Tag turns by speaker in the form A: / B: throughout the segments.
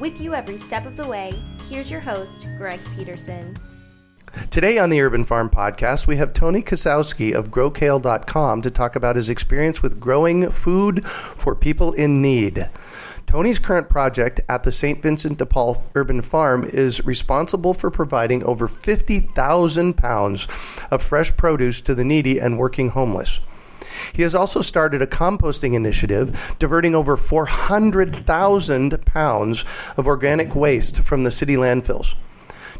A: With you every step of the way, here's your host, Greg Peterson.
B: Today on the Urban Farm Podcast, we have Tony Kasowski of GrowKale.com to talk about his experience with growing food for people in need. Tony's current project at the St. Vincent de Paul Urban Farm is responsible for providing over 50,000 pounds of fresh produce to the needy and working homeless. He has also started a composting initiative, diverting over 400,000 pounds of organic waste from the city landfills.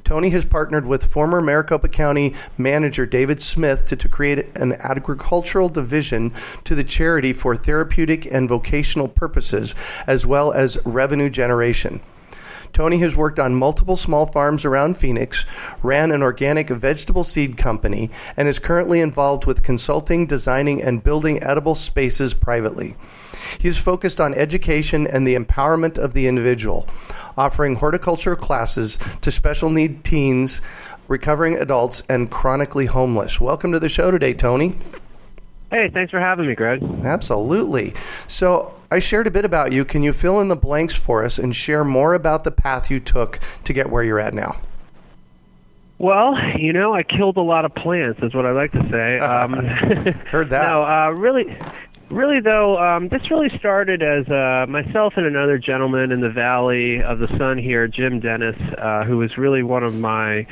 B: Tony has partnered with former Maricopa County manager David Smith to, to create an agricultural division to the charity for therapeutic and vocational purposes, as well as revenue generation. Tony has worked on multiple small farms around Phoenix, ran an organic vegetable seed company, and is currently involved with consulting, designing, and building edible spaces privately. He is focused on education and the empowerment of the individual, offering horticulture classes to special need teens, recovering adults, and chronically homeless. Welcome to the show today, Tony.
C: Hey, thanks for having me, Greg.
B: Absolutely. So, I shared a bit about you. Can you fill in the blanks for us and share more about the path you took to get where you're at now?
C: Well, you know, I killed a lot of plants, is what I like to say. Um,
B: Heard that.
C: no, uh, really, really though, um, this really started as uh, myself and another gentleman in the Valley of the Sun here, Jim Dennis, uh, who was really one of my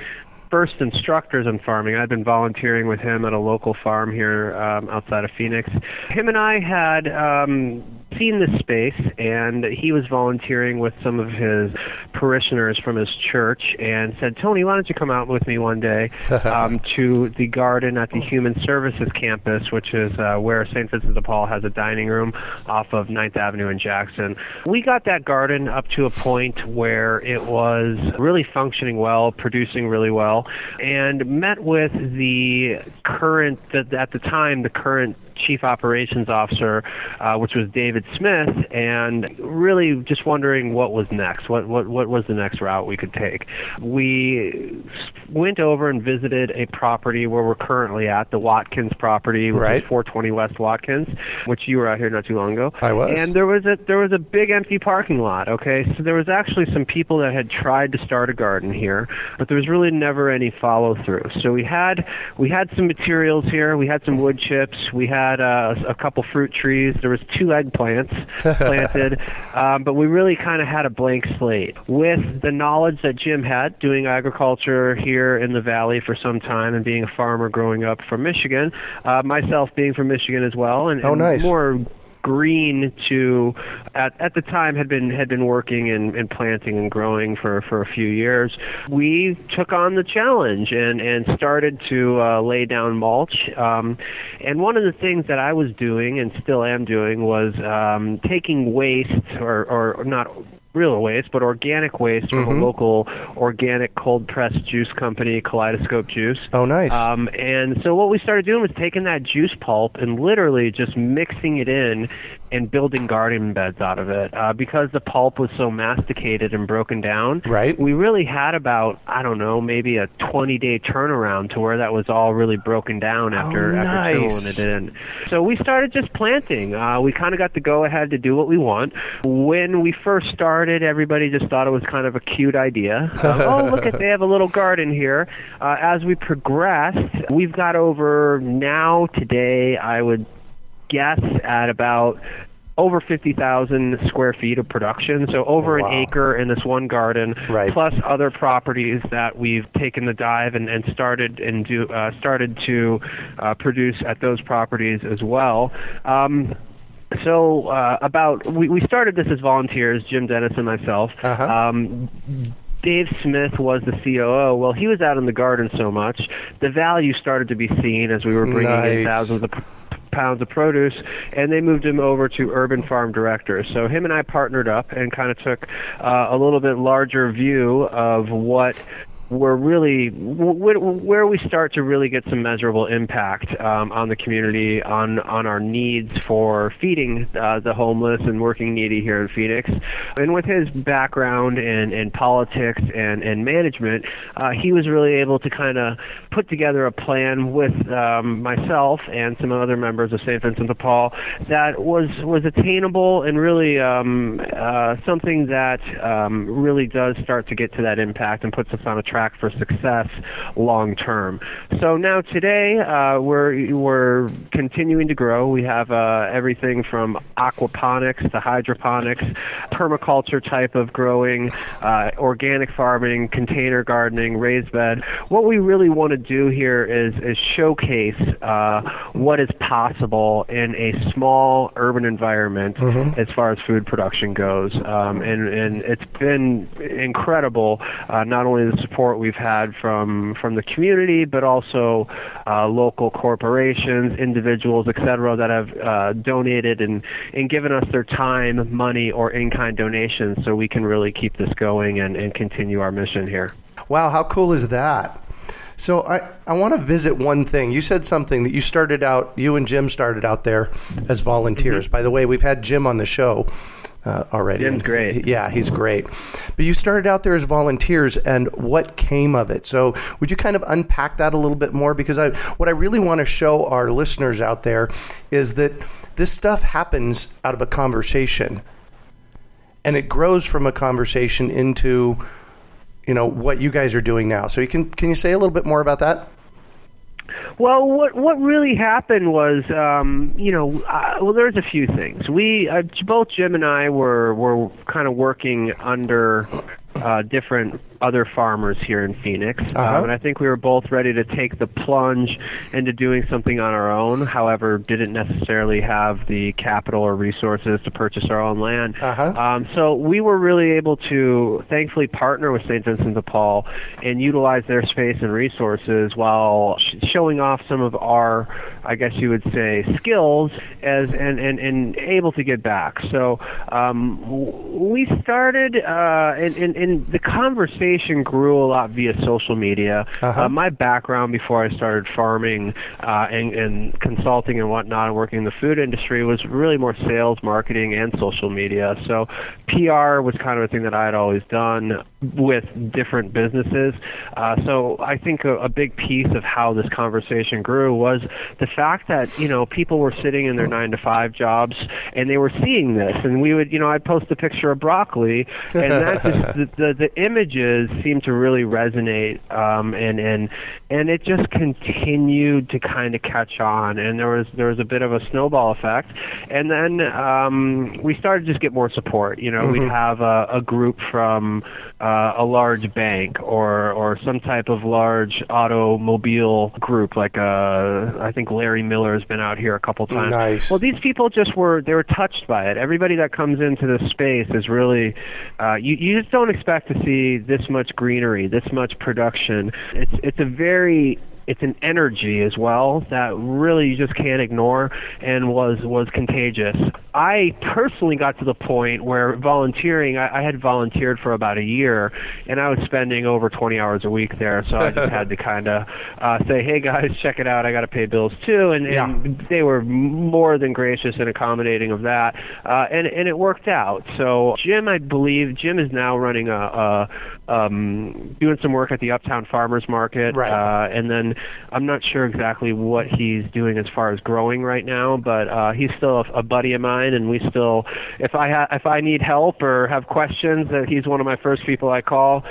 C: first instructors in farming. I'd been volunteering with him at a local farm here um, outside of Phoenix. Him and I had um, seen this space, and he was volunteering with some of his parishioners from his church, and said, "Tony, why don't you come out with me one day um, to the garden at the Human Services campus, which is uh, where St. Vincent de Paul has a dining room off of 9th Avenue in Jackson." We got that garden up to a point where it was really functioning well, producing really well, and met with the current, at the time, the current chief operations officer, uh, which was David Smith, and really just wondering what was next. What what what was the next route we could take? We went over and visited a property where we're currently at, the Watkins property, which
B: Right.
C: is 420 West Watkins, which you were out here not too long ago.
B: I was.
C: And there was a there was a big empty parking lot. Okay, so there was actually some people that had tried to start a garden here, but there was really never any follow through. So we had we had some materials here. We had some wood chips. We had uh, a couple fruit trees. There was two eggplants planted, um, but we really kind of had a blank slate with the knowledge that Jim had doing agriculture here in the valley for some time and being a farmer growing up from Michigan. Uh, myself being from Michigan as well, and,
B: Oh,
C: and
B: nice.
C: more green to at at the time had been had been working and, and planting and growing for for a few years. We took on the challenge and and started to uh, lay down mulch. Um, and one of the things that I was doing and still am doing was um, taking waste or or not real waste, but organic waste from a local organic cold pressed juice company, Kaleidoscope Juice.
B: Oh, nice.
C: Um, and so what we started doing was taking that juice pulp and literally just mixing it in and building garden beds out of it. Uh, because the pulp was so masticated and broken down,
B: Right.
C: we really had about, I don't know, maybe a 20 day turnaround to where that was all really broken down after,
B: Oh,
C: after filling it in. So we started just planting. Uh, we kind of got the go ahead to do what we want. When we first started, everybody just thought it was kind of a cute idea. Um, oh, look at they have a little garden here. Uh, as we progressed, we've got over now today, I would guess at about over 50,000 square feet of production, so over
B: Wow.
C: an acre in this one garden,
B: Right.
C: plus other properties that we've taken the dive and, and started and do uh, started to uh, produce at those properties as well. Um, so uh, about we, we started this as volunteers, Jim Dennis and myself.
B: Uh-huh.
C: Um, Dave Smith was the COO. Well, he was out in the garden so much, the value started to be seen as we were bringing in thousands of pounds of produce, and they moved him over to urban farm director. So him and I partnered up and kind of took uh, a little bit larger view of what we're really where we start to really get some measurable impact um, on the community, on on our needs for feeding uh, the homeless and working needy here in Phoenix. And with his background in, in politics and, and management, uh, he was really able to kind of put together a plan with um, myself and some other members of St. Vincent de Paul that was was attainable and really um, uh, something that um, really does start to get to that impact and puts us on a track for success long term. So now today uh, we're we're continuing to grow. We have uh, everything from aquaponics to hydroponics, permaculture type of growing, uh, organic farming, container gardening, raised bed. What we really want to do here is is showcase uh, what is possible in a small urban environment as far as food production goes. Um, and and it's been incredible. Uh, not only the support we've had from from the community, but also uh, local corporations, individuals, etc., that have uh, donated and and given us their time, money, or in-kind donations, so we can really keep this going and, and continue our mission here.
B: Wow, how cool is that? So I, I want to visit one thing. You said something that you started out, you and Jim started out there as volunteers. By the way, we've had Jim on the show uh, already.
C: Jim's great.
B: Yeah, he's great. But you started out there as volunteers, and what came of it? So would you kind of unpack that a little bit more? Because I, what I really want to show our listeners out there is that this stuff happens out of a conversation, and it grows from a conversation into you know what you guys are doing now. So you can can you say a little bit more about that?
C: Well, what what really happened was, um, you know, uh, well, there's a few things. We uh, both Jim and I were were kind of working under uh, different other farmers here in Phoenix,
B: Uh-huh.
C: um, and I think we were both ready to take the plunge into doing something on our own. However, didn't necessarily have the capital or resources to purchase our own land.
B: Uh-huh.
C: Um, so we were really able to, thankfully, partner with St. Vincent de Paul and utilize their space and resources while sh- showing off some of our, I guess you would say, skills as and and, and able to get back. So um, w- we started, uh, and, and, and the conversation grew a lot via social media.
B: Uh-huh.
C: Uh, my background before I started farming uh, and, and consulting and whatnot, and working in the food industry, was really more sales, marketing, and social media. So PR was kind of a thing that I had always done with different businesses. Uh, so I think a, a big piece of how this conversation grew was the fact that you know people were sitting in their nine to five jobs and they were seeing this, and we would you know I'd post a picture of broccoli, and that just the, the the images seemed to really resonate, um, and and and it just continued to kind of catch on, and there was there was a bit of a snowball effect, and then um, we started to just get more support. You know, we'd have a, a group from uh, a large bank or or some type of large automobile group, like uh, I think Larry Miller has been out here a couple times.
B: Nice.
C: Well, these people just were they were touched by it. Everybody that comes into this space is really uh, you you just don't expect to see this much greenery, this much production. It's it's a very it's an energy as well that really you just can't ignore and was was contagious. I personally got to the point where volunteering I, I had volunteered for about a year and I was spending over 20 hours a week there so I just had to kind of uh, say hey guys check it out I got to pay bills too and,
B: Yeah.
C: and they were more than gracious and accommodating of that uh, and and it worked out so Jim I believe Jim is now running a, a um, doing some work at the Uptown Farmers Market
B: Right.
C: uh, and then I'm not sure exactly what he's doing as far as growing right now, but uh, he's still a, a buddy of mine, and we still, if I ha- if I need help or have questions, that he's one of my first people I call.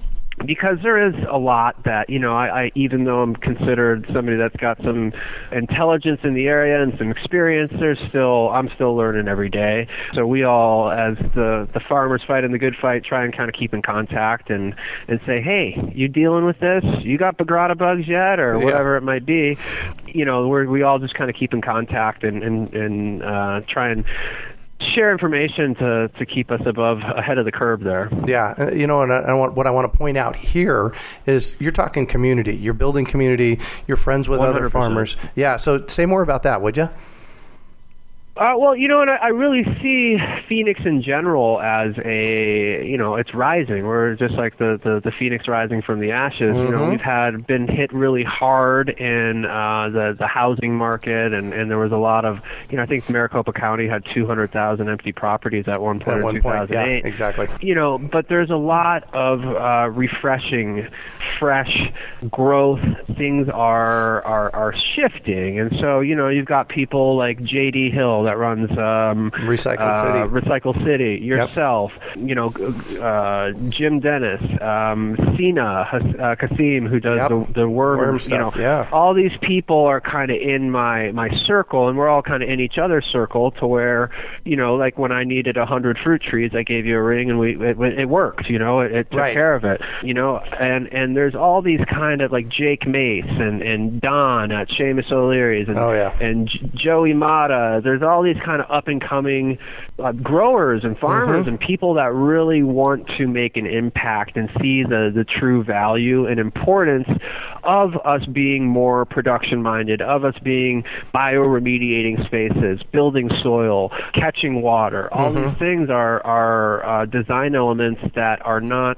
C: Because there is a lot that you know I, I even though I'm considered somebody that's got some intelligence in the area and some experience there's still I'm still learning every day. So we all as the the farmers fight in the good fight try and kind of keep in contact and and say hey you dealing with this? You got bagrada bugs yet? Or
B: Yeah.
C: whatever it might be. You know we're we all just kind of keep in contact and and and uh try and share information to to keep us above ahead of the curve there
B: Yeah, uh, you know, and I, I want, what I want to point out here is you're talking community. You're building community. You're friends with other
C: 100%.
B: farmers. Yeah. So say more about that, would you?
C: Uh, well, you know what? I, I really see Phoenix in general as a, you know, it's rising. We're just like the, the, the Phoenix rising from the ashes. You know, we've had been hit really hard in uh, the the housing market, and, and there was a lot of, you know, I think Maricopa County had 200,000 empty properties at one point
B: At
C: in
B: one point, yeah,
C: 2008
B: exactly.
C: you know, but there's a lot of uh, refreshing, fresh growth. Things are, are are shifting, and so you know, you've got people like J.D. Hill that runs um,
B: Recycle
C: uh,
B: City.
C: Recycle City. Yourself, you know, uh, Jim Dennis, um, Sina uh, Kasim, who does
B: Yep.
C: the, the worm,
B: Worm
C: you
B: stuff,
C: know,
B: yeah.
C: all these people are kind of in my my circle and we're all kind of in each other's circle to where you know like when i needed a hundred fruit trees i gave you a ring and we it, it worked you know it, it took
B: Right.
C: care of it you know and and there's all these kind of like jake mace and and don at Seamus o'leary's and
B: Oh, yeah.
C: and J- joey mata there's all these kind of up and coming uh, growers and farmers
B: Mm-hmm.
C: and people that really want to make an impact and see the the true value and importance of us being more production minded, of us being bioremediating spaces, building soil, catching water. All
B: Mm-hmm.
C: these things are are uh, design elements that are not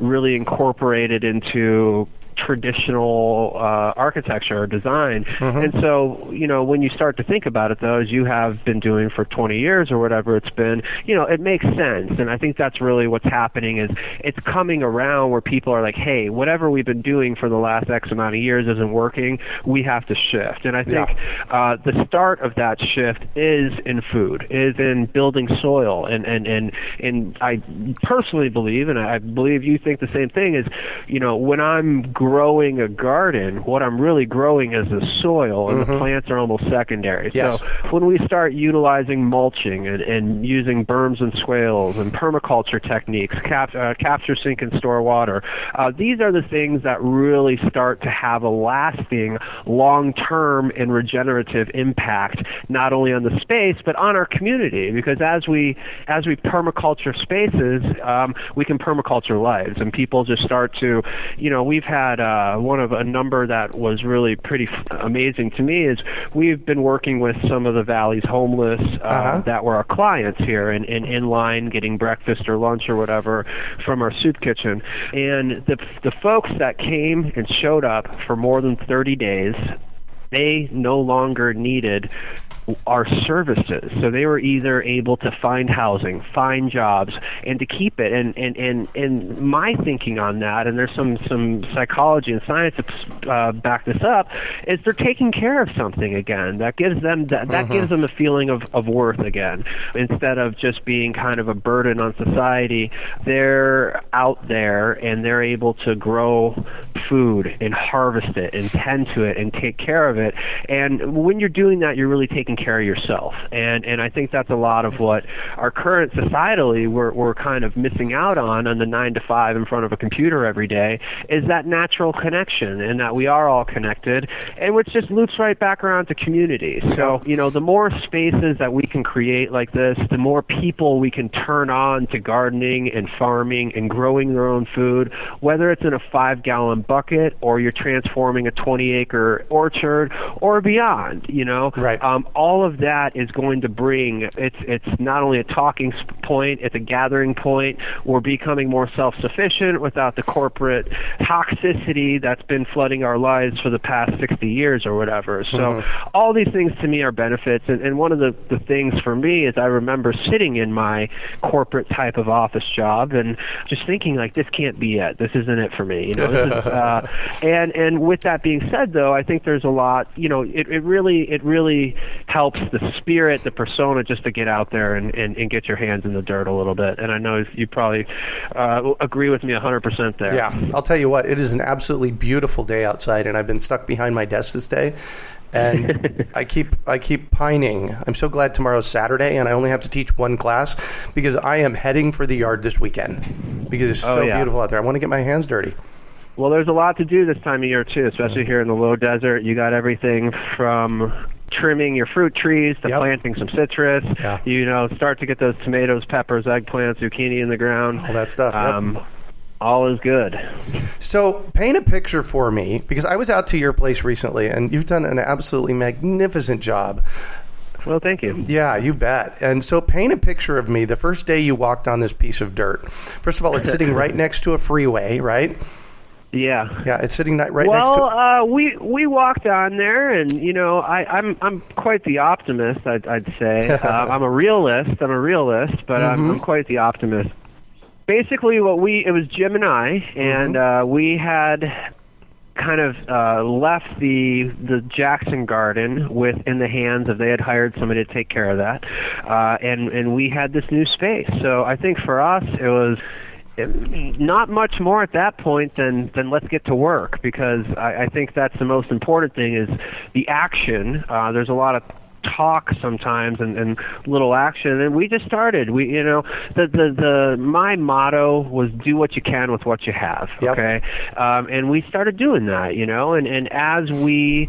C: really incorporated into traditional uh, architecture or design.
B: Mm-hmm.
C: And so, you know, when you start to think about it, though, as you have been doing for 20 years or whatever it's been, you know, it makes sense. And I think that's really what's happening is it's coming around where people are like, hey, whatever we've been doing for the last X amount of years isn't working. We have to shift. And I think uh, the start of that shift is in food, is in building soil. And, and, and, and I personally believe, and I believe you think the same thing, is, you know, when I'm growing a garden, what I'm really growing is the soil, and the plants are almost secondary.
B: Yes.
C: So when we start utilizing mulching and, and using berms and swales and permaculture techniques, cap, uh, capture, sink, and store water, uh, these are the things that really start to have a lasting, long-term, and regenerative impact, not only on the space but on our community. Because as we as we permaculture spaces, um, we can permaculture lives, and people just start to, you know, we've had uh, one of a number that was really pretty f- amazing to me is we've been working with some of the valley's homeless uh,
B: Uh-huh.
C: that were our clients here and, and in line getting breakfast or lunch or whatever from our soup kitchen. And the, the folks that came and showed up for more than 30 days, they no longer needed our services. So they were either able to find housing, find jobs, and to keep it. And and and, and my thinking on that, and there's some some psychology and science to uh, back this up, is they're taking care of something again. That gives them that, that gives them a feeling of, of worth again, instead of just being kind of a burden on society. They're out there and they're able to grow food and harvest it and tend to it and take care of it. And when you're doing that, you're really taking care of yourself. And and I think that's a lot of what our current societally we're we're kind of missing out on on the nine to five in front of a computer every day is that natural connection and that we are all connected and which just loops right back around to community. So, you know, the more spaces that we can create like this, the more people we can turn on to gardening and farming and growing their own food, whether it's in a five gallon bucket or you're transforming a 20 acre orchard or beyond, you know.
B: Right.
C: Um, all of that is going to bring it's it's not only a talking point, it's a gathering point. We're becoming more self-sufficient without the corporate toxicity that's been flooding our lives for the past 60 years or whatever. So all these things to me are benefits. And, and one of the, the things for me is I remember sitting in my corporate type of office job and just thinking like this can't be it. This isn't it for me. You know. This is, uh, and and with that being said, though, I think there's a lot you know, it, it really it really helps the spirit, the persona, just to get out there and, and, and get your hands in the dirt a little bit. And I know you probably uh, agree with me 100% there.
B: Yeah, I'll tell you what, it is an absolutely beautiful day outside, and I've been stuck behind my desk this day. and I keep I keep pining. I'm so glad tomorrow's Saturday and I only have to teach one class because I am heading for the yard this weekend because it's
C: Oh,
B: so
C: yeah.
B: beautiful out there. I want to get my hands dirty.
C: Well, there's a lot to do this time of year too, especially here in the low desert. You got everything from trimming your fruit trees to
B: Yep.
C: planting some citrus.
B: Yeah.
C: You know, start to get those tomatoes, peppers, eggplants, zucchini in the ground.
B: All that stuff. yep.
C: Um, all is good.
B: So, paint a picture for me because I was out to your place recently and you've done an absolutely magnificent job.
C: Well, thank you.
B: Yeah, you bet. And so, paint a picture of me the first day you walked on this piece of dirt. First of all, it's sitting right next to a freeway, right?
C: Yeah.
B: Yeah, it's sitting right next
C: well,
B: to.
C: uh, we we walked on there, and you know, I, I'm I'm quite the optimist. I'd, I'd say uh, I'm a realist. I'm a realist, but I'm,
B: Mm-hmm.
C: I'm quite the optimist. Basically, what we it was Jim and I, and
B: Mm-hmm.
C: uh, we had kind of uh, left the the Jackson Garden with in the hands of they had hired somebody to take care of that, uh, and and we had this new space. So I think for us it was not much more at that point than than let's get to work because I, I think that's the most important thing is the action. Uh, there's a lot of talk sometimes and, and little action and we just started we you know the the the my motto was do what you can with what you have
B: Yep.
C: okay um, and we started doing that you know and and as we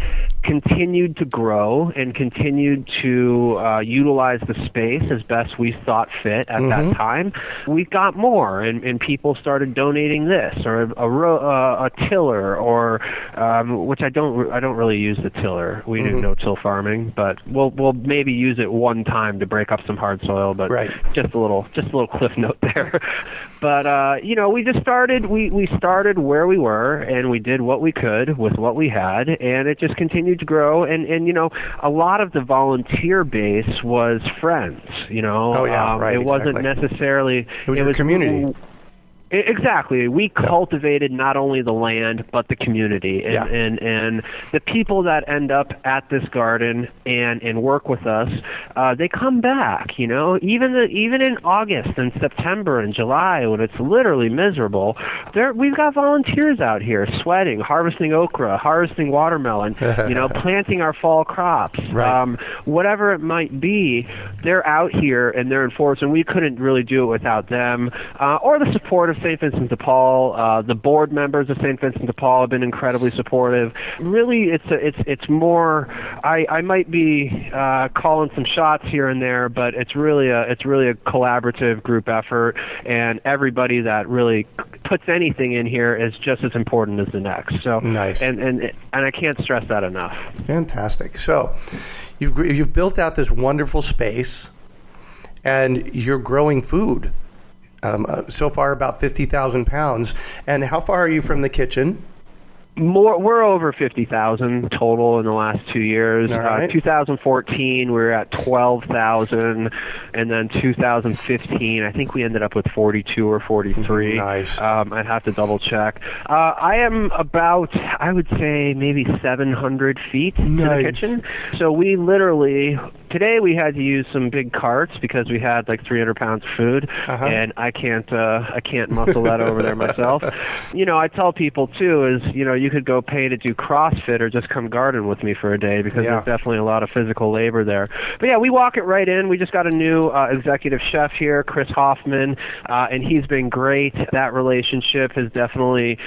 C: continued to grow and continued to uh, utilize the space as best we thought fit at that time, we got more, and, and people started donating this or a, a, ro- uh, a tiller, or um, which I don't I don't really use the tiller. We do no till farming, but we'll we'll maybe use it one time to break up some hard soil, but
B: Right.
C: just a little just a little cliff note there. but uh, you know, we just started we we started where we were and we did what we could with what we had and it just continued to grow and and you know, a lot of the volunteer base was friends, you know.
B: Oh, yeah,
C: um,
B: right,
C: it wasn't necessarily
B: It was your community.
C: E- Exactly. We cultivated not only the land but the community, and,
B: Yeah.
C: and and the people that end up at this garden and and work with us, uh, they come back. You know, even the even in August and September and July when it's literally miserable, there we've got volunteers out here sweating, harvesting okra, harvesting watermelon, you know, planting our fall crops,
B: Right.
C: um, whatever it might be. They're out here and they're enforced, and we couldn't really do it without them uh, or the support of St. Vincent de Paul. Uh, the board members of St. Vincent de Paul have been incredibly supportive. Really, it's a, it's it's more. I I might be uh, calling some shots here and there, but it's really a it's really a collaborative group effort, and everybody that really puts anything in here is just as important as the next. So
B: Nice.
C: and and and I can't stress that enough.
B: Fantastic. So, you've you've built out this wonderful space, and you're growing food. Um, uh, so far, about fifty thousand pounds. And how far are you from the kitchen?
C: More, we're over fifty thousand total in the last two years.
B: Right.
C: Uh, 2014, we were at twelve thousand, and then 2015, I think we ended up with 42 or 43.
B: Nice.
C: Um, I'd have to double check. Uh, I am about, I would say, maybe 700 feet to the
B: Nice.
C: kitchen. So we literally today we had to use some big carts because we had like 300 pounds of food,
B: Uh-huh.
C: and I can't, uh, I can't muscle that over there myself. You know, I tell people too is, you know, you could go pay to do CrossFit or just come garden with me for a day because
B: Yeah.
C: there's definitely a lot of physical labor there. But yeah, we walk it right in. We just got a new uh, executive chef here, Chris Hoffman, uh, and he's been great. That relationship has definitely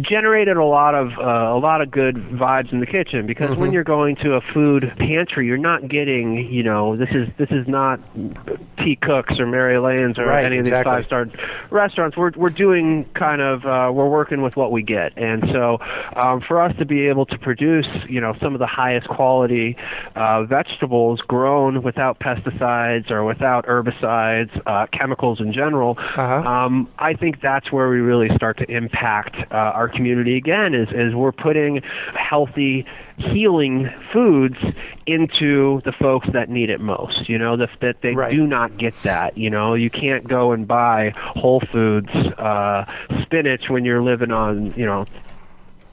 C: generated a lot of uh, a lot of good vibes in the kitchen because
B: Mm-hmm.
C: when you're going to a food pantry, you're not getting, you know, this is this is not T Cooks or Mary Elaine's or
B: Right,
C: any of these
B: exactly.
C: five star restaurants. We're we're doing kind of uh, we're working with what we get, and so um, for us to be able to produce, you know, some of the highest quality uh, vegetables grown without pesticides or without herbicides, uh, chemicals in general,
B: Uh-huh.
C: um, I think that's where we really start to impact uh, our community again. Is is we're putting healthy, healing foods into the folks that need it most. You know, that that they
B: Right.
C: do not get that. You know, you can't go and buy Whole Foods uh, spinach when you're living on, you know,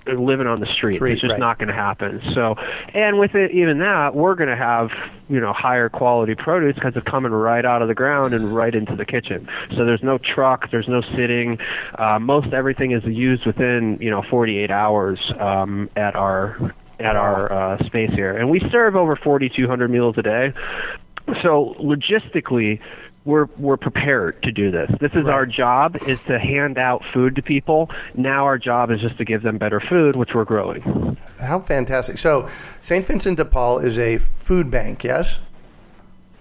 C: living on the street.
B: Street,
C: it's just
B: right.
C: not going to happen. So, and with it, even that, we're going to have you know higher quality produce because it's coming right out of the ground and right into the kitchen. So there's no truck, there's no sitting. Uh, most everything is used within you know 48 hours um, at our at our uh, space here, and we serve over 4,200 meals a day. So logistically, we're we're prepared to do this. This is our job is to hand out food to people. Now our job is just to give them better food, which we're growing.
B: How fantastic! So, St. Vincent de Paul is a food bank, yes?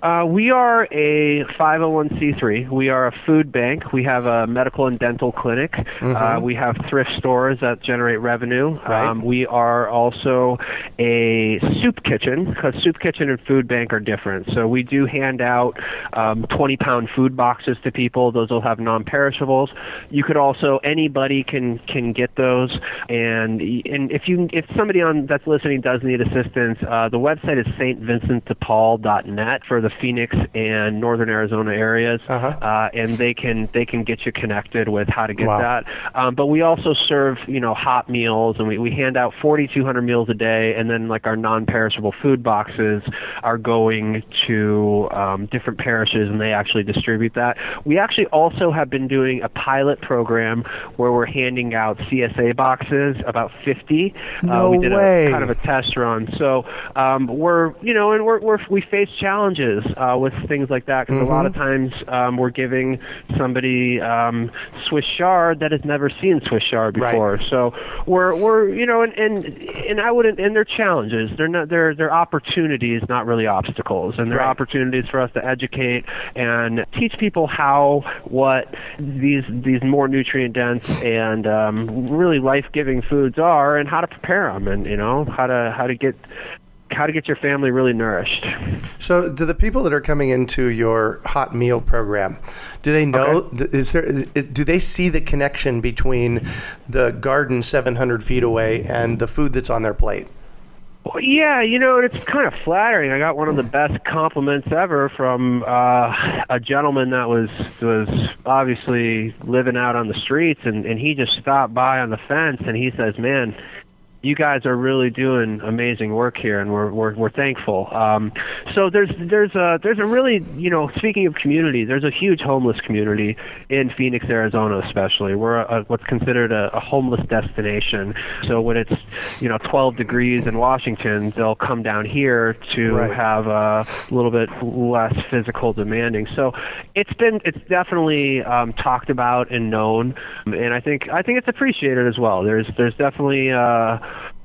C: Uh, we are a 501c3. We are a food bank. We have a medical and dental clinic. Uh, we have thrift stores that generate revenue.
B: Right.
C: Um, we are also a soup kitchen because soup kitchen and food bank are different. So we do hand out um, 20 pound food boxes to people. Those will have non perishables. You could also anybody can can get those. And and if you if somebody on that's listening does need assistance, uh, the website is stvincentdepaul.net for the Phoenix and Northern Arizona areas,
B: Uh-huh.
C: uh, and they can they can get you connected with how to get
B: Wow.
C: that. Um, but we also serve you know hot meals, and we, we hand out 4,200 meals a day, and then like our non-perishable food boxes are going to um, different parishes, and they actually distribute that. We actually also have been doing a pilot program where we're handing out CSA boxes, about 50.
B: No
C: uh, we did
B: way.
C: a kind of a test run. So um, we're, you know, and we're, we're we face challenges uh, with things like that because a lot of times um, we're giving somebody um, Swiss chard that has never seen Swiss chard
B: Right.
C: before. So we're we're you know, and and and I wouldn't, and they're challenges. They're not they're they're opportunities, not really obstacles, and they're
B: Right.
C: opportunities for us to educate and teach people how what these these more nutrient dense and um, really life giving foods are, and how to prepare them, and you know how to how to get how to get your family really nourished.
B: So, do the people that are coming into your hot meal program, do they know? th- Is there? Do they see the connection between the garden 700 feet away and the food that's on their plate?
C: Well, yeah, you know, it's kind of flattering. I got one of the best compliments ever from uh, a gentleman that was was obviously living out on the streets, and and he just stopped by on the fence, and he says, "Man." You guys are really doing amazing work here, and we're we're, we're thankful. Um, so there's there's a there's a really you know speaking of community, there's a huge homeless community in Phoenix, Arizona, especially. We're a, a, what's considered a, a homeless destination. So when it's you know 12 degrees in Washington, they'll come down here to
B: Right.
C: have a little bit less physical demanding. So it's been it's definitely um, talked about and known, and I think I think it's appreciated as well. There's there's definitely. Uh,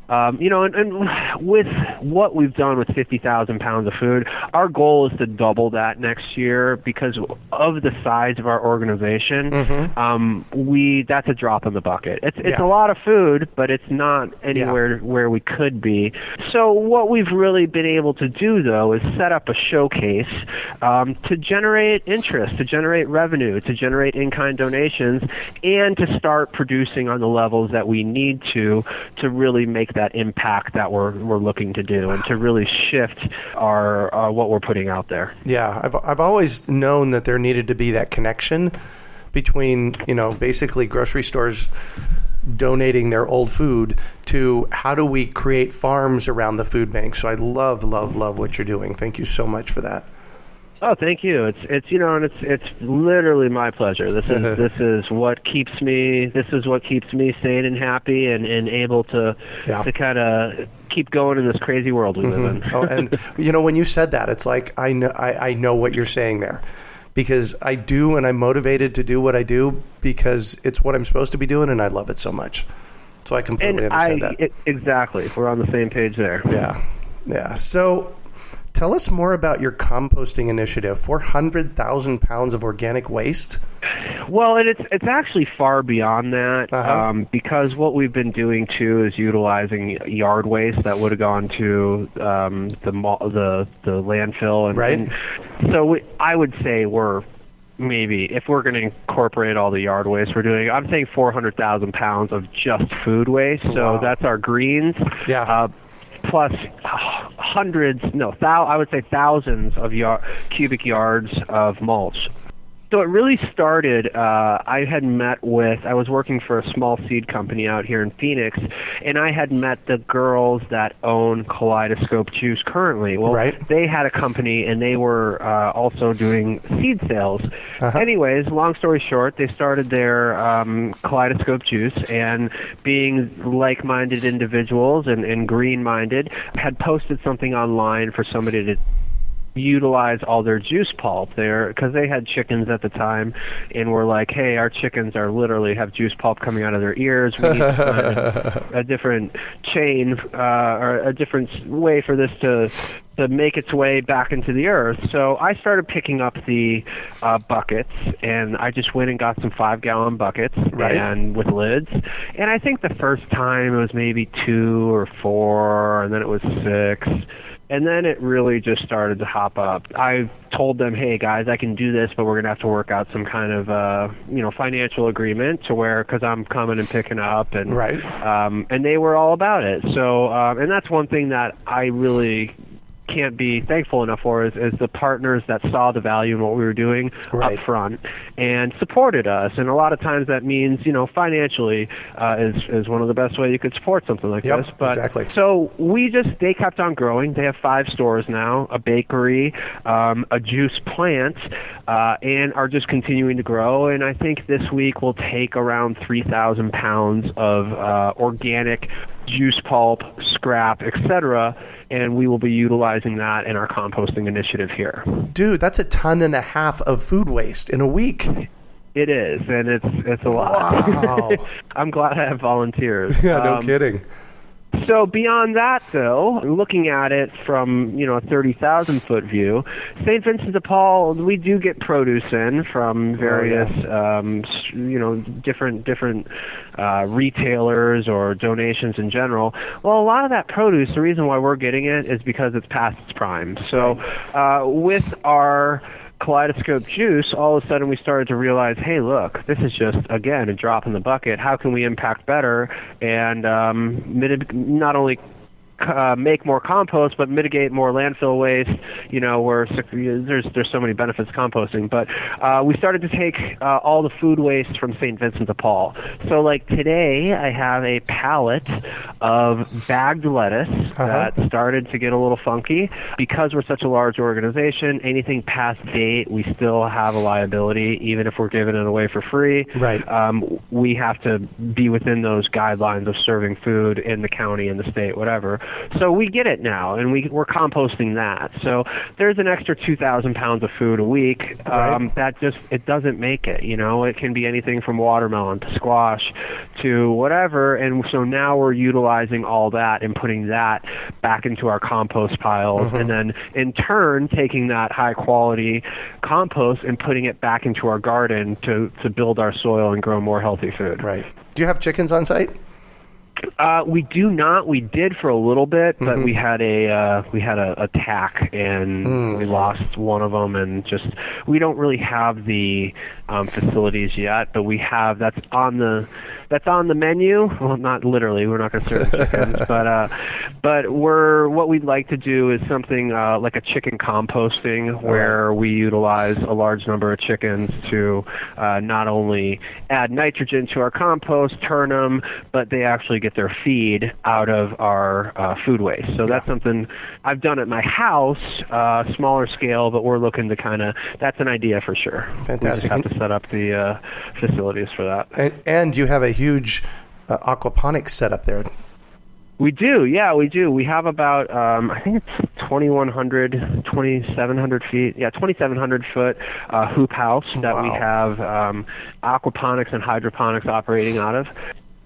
C: um, you know, and, and with what we've done with 50,000 pounds of food, our goal is to double that next year because of the size of our organization. Um, we that's a drop in the bucket. It's it's
B: Yeah.
C: a lot of food, but it's not anywhere where we could be. So what we've really been able to do though is set up a showcase um, to generate interest, to generate revenue, to generate in-kind donations, and to start producing on the levels that we need to to really make that impact that we're we're looking to do, and to really shift our uh, what we're putting out there.
B: Yeah, I've I've always known that there needed to be that connection between you know basically grocery stores donating their old food to how do we create farms around the food bank. So I love love love what you're doing. Thank you so much for that.
C: Oh, thank you. It's it's you know, and it's it's literally my pleasure. This is this is what keeps me. This is what keeps me sane and happy, and, and able to
B: Yeah.
C: to kind of keep going in this crazy world we live in. Mm-hmm.
B: oh, and you know when you said that, it's like I know I, I know what you're saying there, because I do, and I'm motivated to do what I do because it's what I'm supposed to be doing, and I love it so much. So I completely
C: and I
B: understand that.
C: e- exactly. We're on the same page there.
B: Yeah, yeah. So tell us more about your composting initiative. Four hundred thousand pounds of organic waste.
C: Well, and it's it's actually far beyond that
B: Uh-huh.
C: um, because what we've been doing too is utilizing yard waste that would have gone to um, the the the landfill, and,
B: Right.
C: and so we, I would say we're maybe if we're going to incorporate all the yard waste we're doing, I'm saying 400,000 pounds of just food waste. So
B: Wow.
C: that's our greens.
B: Yeah.
C: Uh, plus uh, hundreds, no, thou, I would say thousands of yard, cubic yards of mulch. So it really started. Uh, I had met with. I was working for a small seed company out here in Phoenix, and I had met the girls that own Kaleidoscope Juice currently. Well,
B: Right.
C: they had a company, and they were uh, also doing seed sales.
B: Uh-huh.
C: Anyways, long story short, they started their um, Kaleidoscope Juice, and being like-minded individuals and, and green-minded, had posted something online for somebody to utilize all their juice pulp there because they had chickens at the time and were like hey our chickens are literally have juice pulp coming out of their ears. We need a different chain uh, or a different way for this to to make its way back into the earth. So i started picking up the uh, buckets and i just went and got some five gallon buckets
B: Right.
C: and with lids. And i think the first time it was maybe two or four and then it was six and then it really just started to hop up. I told them, "Hey guys, I can do this, but we're gonna have to work out some kind of, uh, you know, financial agreement to where, because I'm coming and picking up, and
B: Right.
C: um, and they were all about it. So, um, and that's one thing that I really can't be thankful enough for is, is the partners that saw the value in what we were doing
B: Right.
C: up front and supported us. And a lot of times that means, you know, financially uh, is is one of the best way you could support something like
B: Yep,
C: this. But
B: exactly.
C: so we just they kept on growing. They have five stores now, a bakery, um, a juice plant, uh, and are just continuing to grow. And I think this week we'll take around three thousand pounds of uh, organic juice pulp, scrap, etc. And we will be utilizing that in our composting initiative here.
B: Dude, that's a ton and a half of food waste in a week.
C: It is, and it's it's a lot.
B: Wow.
C: I'm glad I have volunteers.
B: Yeah, no
C: Um,
B: kidding.
C: So beyond that, though, looking at it from you know a thirty thousand foot view, St. Vincent de Paul, we do get produce in from various um, you know different different uh, retailers or donations in general. Well, a lot of that produce, the reason why we're getting it is because it's past its prime. So uh, with our kaleidoscope juice, all of a sudden we started to realize, hey, look, this is just again a drop in the bucket. How can we impact better and um, not only uh, make more compost, but mitigate more landfill waste. You know, where there's there's so many benefits composting. But uh, we started to take uh, all the food waste from St. Vincent de Paul. So, like today, I have a pallet of bagged lettuce
B: Uh-huh.
C: that started to get a little funky because we're such a large organization. Anything past date, we still have a liability, even if we're giving it away for free.
B: Right.
C: Um, we have to be within those guidelines of serving food in the county, in the state, whatever. So we get it now, and we, we're composting that. So there's an extra 2,000 pounds of food a week. Um,
B: Right.
C: that just it doesn't make it. You know, it can be anything from watermelon to squash to whatever. And so now we're utilizing all that and putting that back into our compost piles,
B: Mm-hmm.
C: and then in turn taking that high quality compost and putting it back into our garden to to build our soil and grow more healthy food.
B: Right. Do you have chickens on site?
C: Uh, we do not. We did for a little bit, but
B: Mm-hmm.
C: we had a uh, we had a attack and
B: Mm.
C: we lost one of them, and just we don't really have the um, facilities yet, but we have that's on the that's on the menu. Well, not literally. We're not going to serve chickens, but uh, but we're what we'd like to do is something uh, like a chicken composting, where we utilize a large number of chickens to uh, not only add nitrogen to our compost, turn them, but they actually get their feed out of our uh, food waste. So that's something I've done at my house, uh, smaller scale, but we're looking to kind of that's an idea for sure.
B: Fantastic.
C: We just have to set up the uh, facilities for that.
B: And, and you have a huge uh, aquaponics setup there.
C: We do, yeah, we do. We have about, um, I think it's 2,100, 2,700 feet, yeah, 2,700 foot uh, hoop house that we have um, aquaponics and hydroponics operating out of.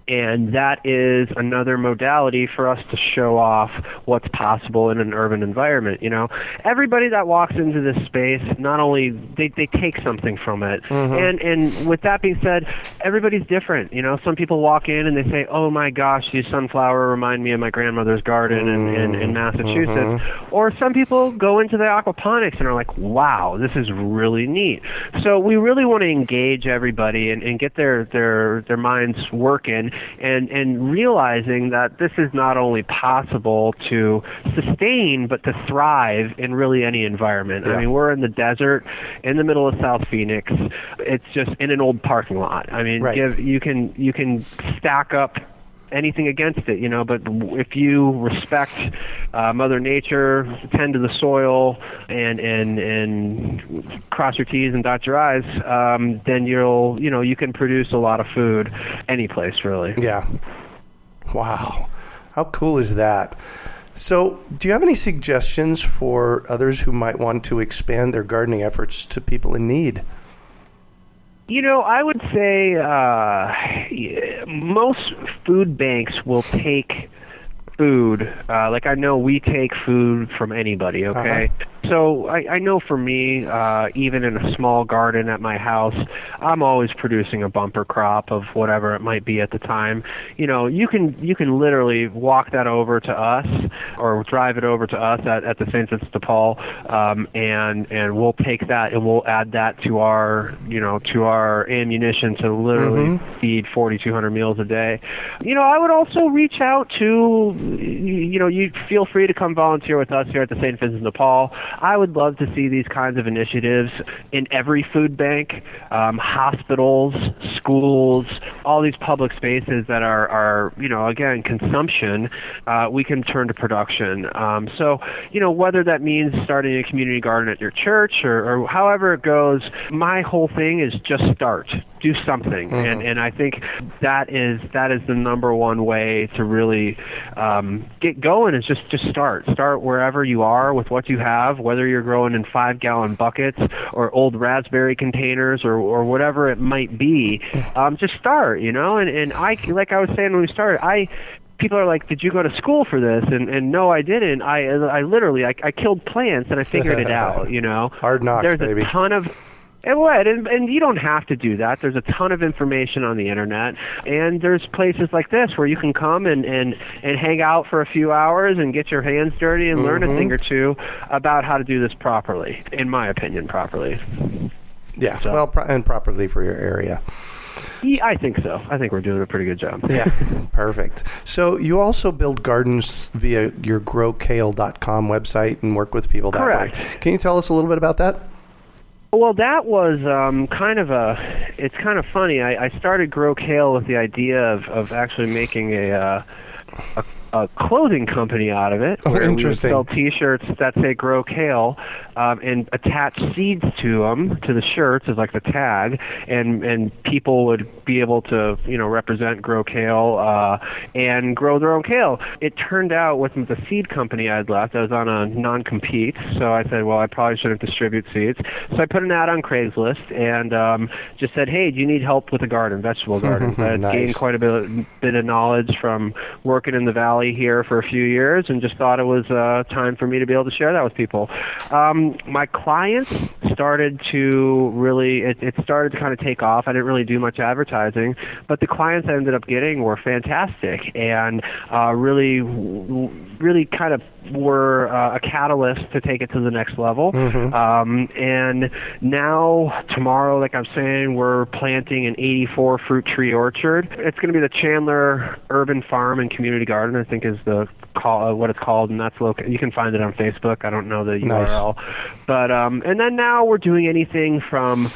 C: And that is another modality for us to show off what's possible in an urban environment. You know, everybody that walks into this space, not only they, they take something from it, mm-hmm. and and with that being said, everybody's different. You know, some people walk in and they say, "Oh my gosh, these sunflower remind me of my grandmother's garden in, in, in mm-hmm. Massachusetts," mm-hmm. or some people go into the aquaponics and are like, "Wow, this is really neat." So we really want to engage everybody and, and get their their their minds working and and realizing that this is not only possible to sustain but to thrive in really any environment.
B: Yeah.
C: I mean, we're in the desert in the middle of South Phoenix. It's just in an old parking lot. I mean,
B: Right.
C: give you can you can stack up anything against it, you know. But if you respect uh, Mother Nature, tend to the soil, and and and cross your T's and dot your I's, um, then you'll you know you can produce a lot of food any place really.
B: Yeah. Wow. How cool is that? So, do you have any suggestions for others who might want to expand their gardening efforts to people in need?
C: You know, I would say uh, most food banks will take food. Uh, like I know we take food from anybody. Okay, so I, I know for me, uh, even in a small garden at my house, I'm always producing a bumper crop of whatever it might be at the time. You know, you can you can literally walk that over to us or drive it over to us at, at the St. Vincent de Paul, um, and and we'll take that and we'll add that to our you know to our ammunition to literally feed 4,200 meals a day. You know, I would also reach out to you know you feel free to come volunteer with us here at the St. Vincent de Paul. I would love to see these kinds of initiatives in every food bank, um, hospitals, schools, all these public spaces that are, are you know, again, consumption, uh, we can turn to production. Um, so, you know, whether that means starting a community garden at your church or, or however it goes, my whole thing is just start. Do something, and and I think that is that is the number one way to really um, get going. Is just just start. Start wherever you are with what you have, whether you're growing in five gallon buckets or old raspberry containers or or whatever it might be. Um, just start, you know. And and I like I was saying when we started, I people are like, "Did you go to school for this?" And and no, I didn't. I I literally I, I killed plants and I figured it out. You know,
B: Hard knocks,
C: There's
B: baby.
C: a ton of and what? And, and you don't have to do that. There's a ton of information on the internet, and there's places like this where you can come and and and hang out for a few hours and get your hands dirty and learn a mm-hmm. thing or two about how to do this properly. In my opinion, properly.
B: Yeah.
C: So-
B: Well, pro- and properly for your area.
C: Yeah, I think so. I think we're doing a pretty good job.
B: Yeah. Perfect. So, you also build gardens via your growkale.com website and work with people that
C: Correct.
B: way. Can you tell us a little bit about that?
C: Well, that was um, kind of a. It's kind of funny. I, I started Grow Kale with the idea of, of actually making a, uh, a a clothing company out of it.
B: Oh,
C: where We would sell T-shirts that say Grow Kale um, and attach seeds to them to the shirts as like the tag, and and people would be able to you know represent Grow Kale uh, and grow their own kale. It turned out with the seed company I'd left, I was on a non-compete, so I said, well, I probably shouldn't distribute seeds. So I put an ad on Craigslist and um, just said, hey, do you need help with a garden, vegetable garden? I had
B: Nice.
C: gained quite a bit, bit of knowledge from working in the valley here for a few years, and just thought it was uh, time for me to be able to share that with people. Um, my clients started to really, it, it started to kind of take off. I didn't really do much advertising, but the clients I ended up getting were fantastic and uh, really, really kind of were uh, a catalyst to take it to the next level. Um, and now, tomorrow, like I'm saying, we're planting an 84 fruit tree orchard. It's going to be the Chandler Urban Farm and Community Garden, I think is the call uh, what it's called, and that's located. You can find it on Facebook. I don't know the
B: Nice.
C: URL, but um, and then now we're doing anything from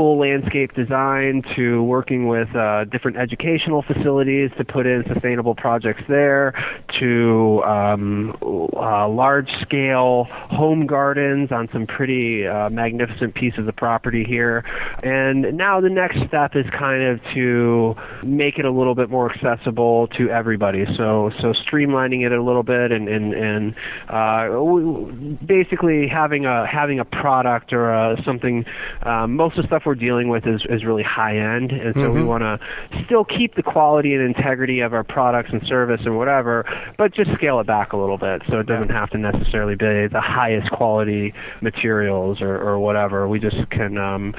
C: full landscape design to working with uh, different educational facilities to put in sustainable projects there to um, uh, large scale home gardens on some pretty uh, magnificent pieces of property here. And now the next step is kind of to make it a little bit more accessible to everybody. So so streamlining it a little bit and and and uh, basically having a having a product or a, something. Um, most of the stuff we're dealing with is is really high end, and so we want to still keep the quality and integrity of our products and service and whatever, but just scale it back a little bit so it doesn't have to necessarily be the highest quality materials or, or whatever. We just can um,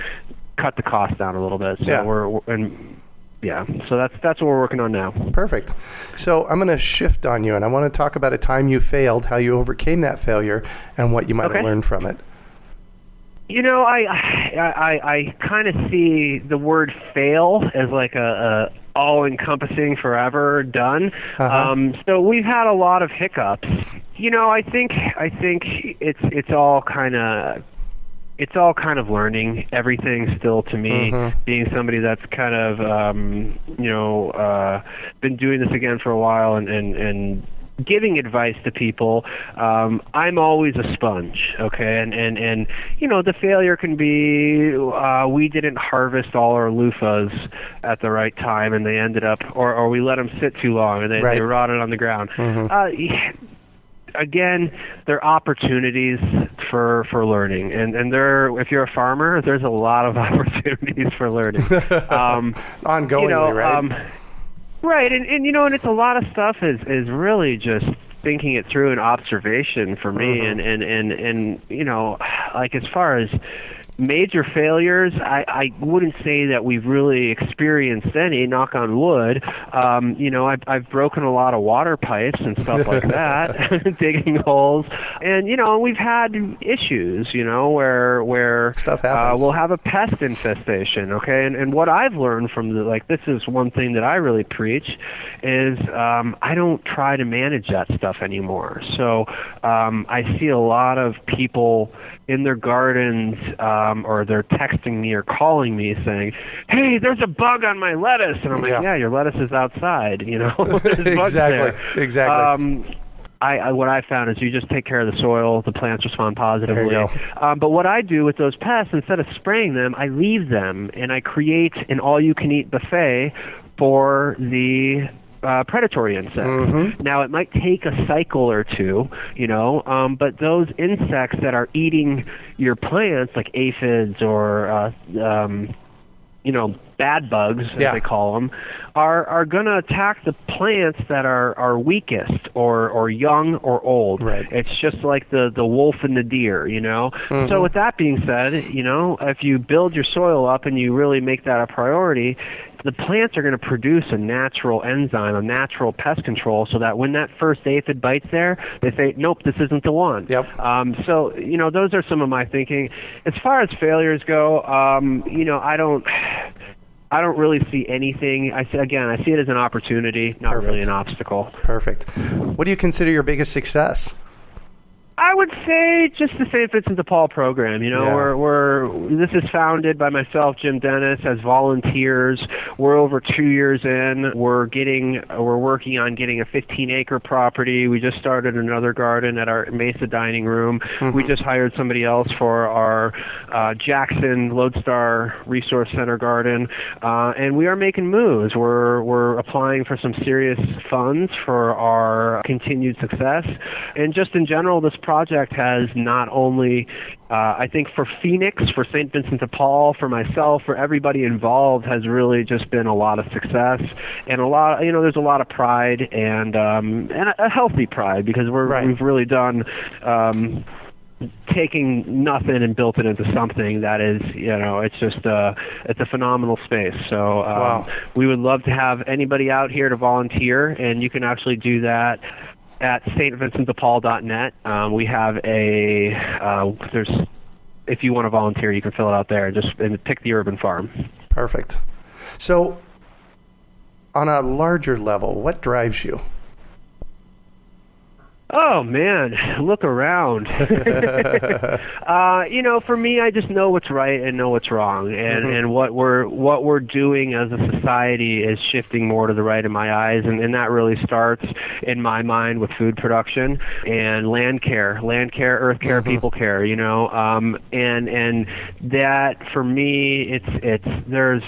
C: cut the cost down a little bit. So
B: Yeah.
C: we're, we're and yeah, so that's that's what we're working on now.
B: Perfect. So I'm going to shift on you, and I want to talk about a time you failed, how you overcame that failure, and what you might have learned from it.
C: You know, I I I, I kind of see the word fail as like a, a all encompassing forever done.
B: Uh-huh.
C: Um, so we've had a lot of hiccups. You know, I think I think it's it's all kind of it's all kind of learning everything still to me being somebody that's kind of um you know uh been doing this again for a while and and and giving advice to people um i'm always a sponge okay and and and you know the failure can be uh we didn't harvest all our loofahs at the right time and they ended up or or we let them sit too long and they,
B: Right.
C: they rotted on the ground uh yeah, again, there are opportunities for for learning, and and there, if you're a farmer, there's a lot of opportunities for learning. Um,
B: Ongoingly,
C: you know,
B: right?
C: Um, right, and and you know, and it's a lot of stuff is is really just thinking it through and observation for me,
B: Mm-hmm.
C: and and and and you know, like as far as major failures I, I wouldn't say that we've really experienced any knock on wood. Um, you know I've, I've broken a lot of water pipes and stuff like that digging holes. And you know we've had issues you know where where
B: Stuff
C: uh,
B: happens.
C: we'll have a pest infestation okay? And, and what I've learned from the like this is one thing that I really preach is um, I don't try to manage that stuff anymore. So um, I see a lot of people in their gardens um, or they're texting me or calling me saying, "Hey, there's a bug on my lettuce," and I'm like,
B: Yeah.
C: "Yeah, your lettuce is outside. You know,
B: Exactly,
C: there."
B: exactly.
C: Um, I, I what I found is you just take care of the soil, the plants respond positively.
B: There you
C: Um, but what I do with those pests, instead of spraying them, I leave them and I create an all-you-can-eat buffet for the uh, predatory insects.
B: Mm-hmm.
C: Now, it might take a cycle or two, you know, um, but those insects that are eating your plants, like aphids or, uh, um, you know, bad bugs, as
B: Yeah.
C: they call them, are are going to attack the plants that are are weakest or or young or old.
B: Right.
C: It's just like the the wolf and the deer, you know.
B: Mm-hmm.
C: So with that being said, you know, if you build your soil up and you really make that a priority, the plants are going to produce a natural enzyme, a natural pest control, so that when that first aphid bites there, they say, "Nope, this isn't the one."
B: Yep.
C: Um, so you know, those are some of my thinking. As far as failures go, um, you know, I don't. I don't really see anything. I see, again, I see it as an opportunity, not really an obstacle.
B: Perfect. What do you consider your biggest success?
C: I would say just the St. Vincent de Paul program. You know,
B: Yeah.
C: we're, we're this is founded by myself, Jim Dennis, as volunteers. We're over two years in. We're getting, we're working on getting a 15 acre property. We just started another garden at our Mesa dining room. We just hired somebody else for our uh, Jackson Lodestar Resource Center garden, uh, and we are making moves. We're we're applying for some serious funds for our continued success, and just in general, this project has not only uh, I think for Phoenix, for St. Vincent de Paul, for myself, for everybody involved, has really just been a lot of success and a lot. You know, there's a lot of pride and um, and a, a healthy pride because we're
B: Right.
C: we've really done. Um, taking nothing and built it into something that is you know it's just uh it's a phenomenal space so um,
B: Wow.
C: we would love to have anybody out here to volunteer and you can actually do that at stvincentdepaul.net um, we have a uh, there's if you want to volunteer you can fill it out there and just and pick the urban farm
B: Perfect. So, on a larger level, what drives you?
C: Oh man, look around. uh, you know, for me, I just know what's right and know what's wrong, and and what we're what we're doing as a society is shifting more to the right in my eyes, and, and that really starts in my mind with food production and land care, land care, earth care, people care. You know, um, and and that for me, it's it's there's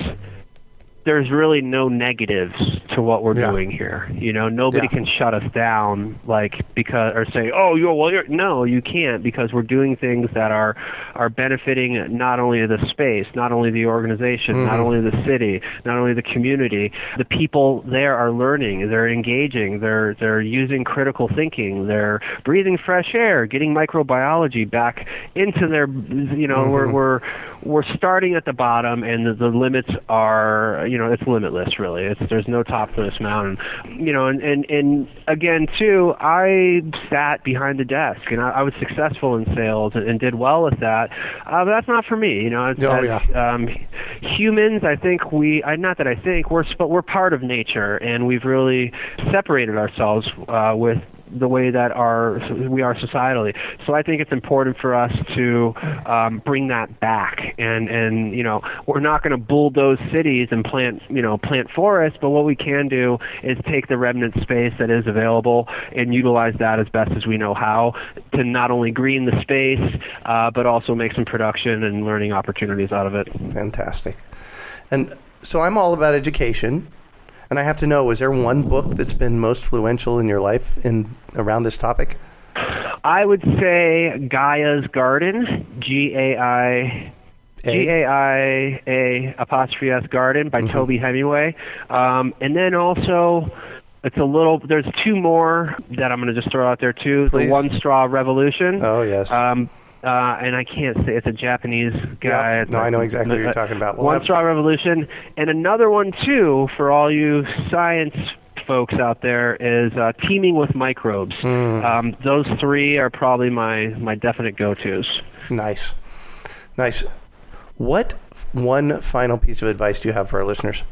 C: there's really no negatives to what we're
B: Yeah.
C: doing here. You know, nobody
B: Yeah.
C: can shut us down like because or say, "Oh, you're well." You're, no, you can't because we're doing things that are are benefiting not only the space, not only the organization, not mm-hmm. only the city, not only the community. The people there are learning, they're engaging, they're they're using critical thinking, they're breathing fresh air, getting microbiology back into their. You know, we're mm-hmm. we're we're starting at the bottom, and the, the limits are you know, it's limitless. Really, it's there's no top to this mountain. You know, and and and again too, I sat behind the desk and I, I was successful in sales and, and did well with that. Uh, but that's not for me. You know, as,
B: Oh,
C: as, um, humans, I think we, I, not that I think we're, but we're part of nature, and we've really separated ourselves uh, with the way that our we are societally. So I think it's important for us to um, bring that back, and and you know we're not going to bulldoze cities and plant you know plant forests, but what we can do is take the remnant space that is available and utilize that as best as we know how to not only green the space, uh, but also make some production and learning opportunities out of it.
B: Fantastic. And so I'm all about education. And I have to know, was there one book that's been most influential in your life in around this topic?
C: I would say Gaia's Garden, G A I G A I A apostrophe S Garden by Toby Hemenway, um, and then also. It's a little. There's two more that I'm going to just throw out there too.
B: Please.
C: The One Straw Revolution.
B: Oh, yes.
C: Um, uh, and I can't say it's a Japanese guy.
B: Yeah. No, I know exactly what you're talking about. We'll
C: One
B: have-
C: Straw Revolution, and another one too for all you science folks out there is uh, teaming with microbes.
B: Hmm.
C: Um, those three are probably my my definite go-tos.
B: Nice. Nice. What one final piece of advice do you have for our listeners?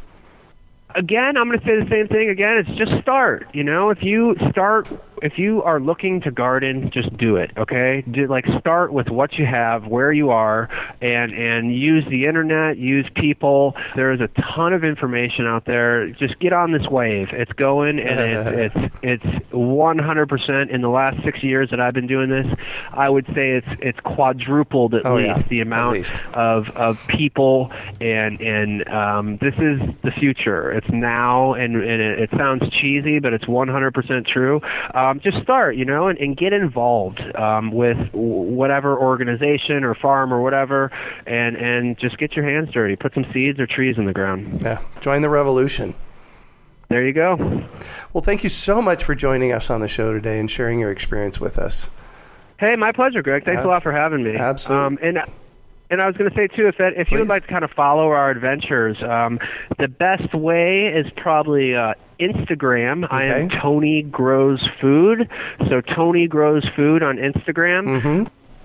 C: again, I'm going to say the same thing again. It's just start. You know, if you start, if you are looking to garden, just do it. Okay, do, like start with what you have, where you are, and and use the internet, use people. There is a ton of information out there. Just get on this wave. It's going, and it's it's it's 100% in the last six years that I've been doing this. I would say it's it's quadrupled at
B: Oh,
C: least
B: yeah.
C: the amount
B: least.
C: of of people and and um, this is the future. It's now, and, and it, it sounds cheesy, but it's 100% true. Um, just start, you know, and, and get involved um, with whatever organization or farm or whatever, and and just get your hands dirty. Put some seeds or trees in the ground.
B: Yeah. Join the revolution.
C: There you go.
B: Well, thank you so much for joining us on the show today and sharing your experience with us.
C: Hey, my pleasure, Greg. Thanks a lot for having me.
B: Absolutely.
C: Um, and and I was going to say too, if that, if you would like to kind of follow our adventures, um, the best way is probably uh, Instagram. I am Tony Grows Food. So Tony Grows Food on Instagram.
B: Mm-hmm.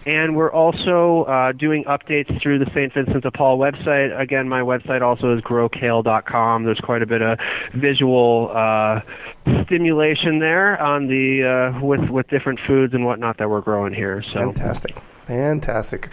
C: And we're also uh, doing updates through the St. Vincent de Paul website. Again, my website also is growkale.com. There's quite a bit of visual uh, stimulation there on the uh, with with different foods and whatnot that we're growing here. So
B: Fantastic. Fantastic.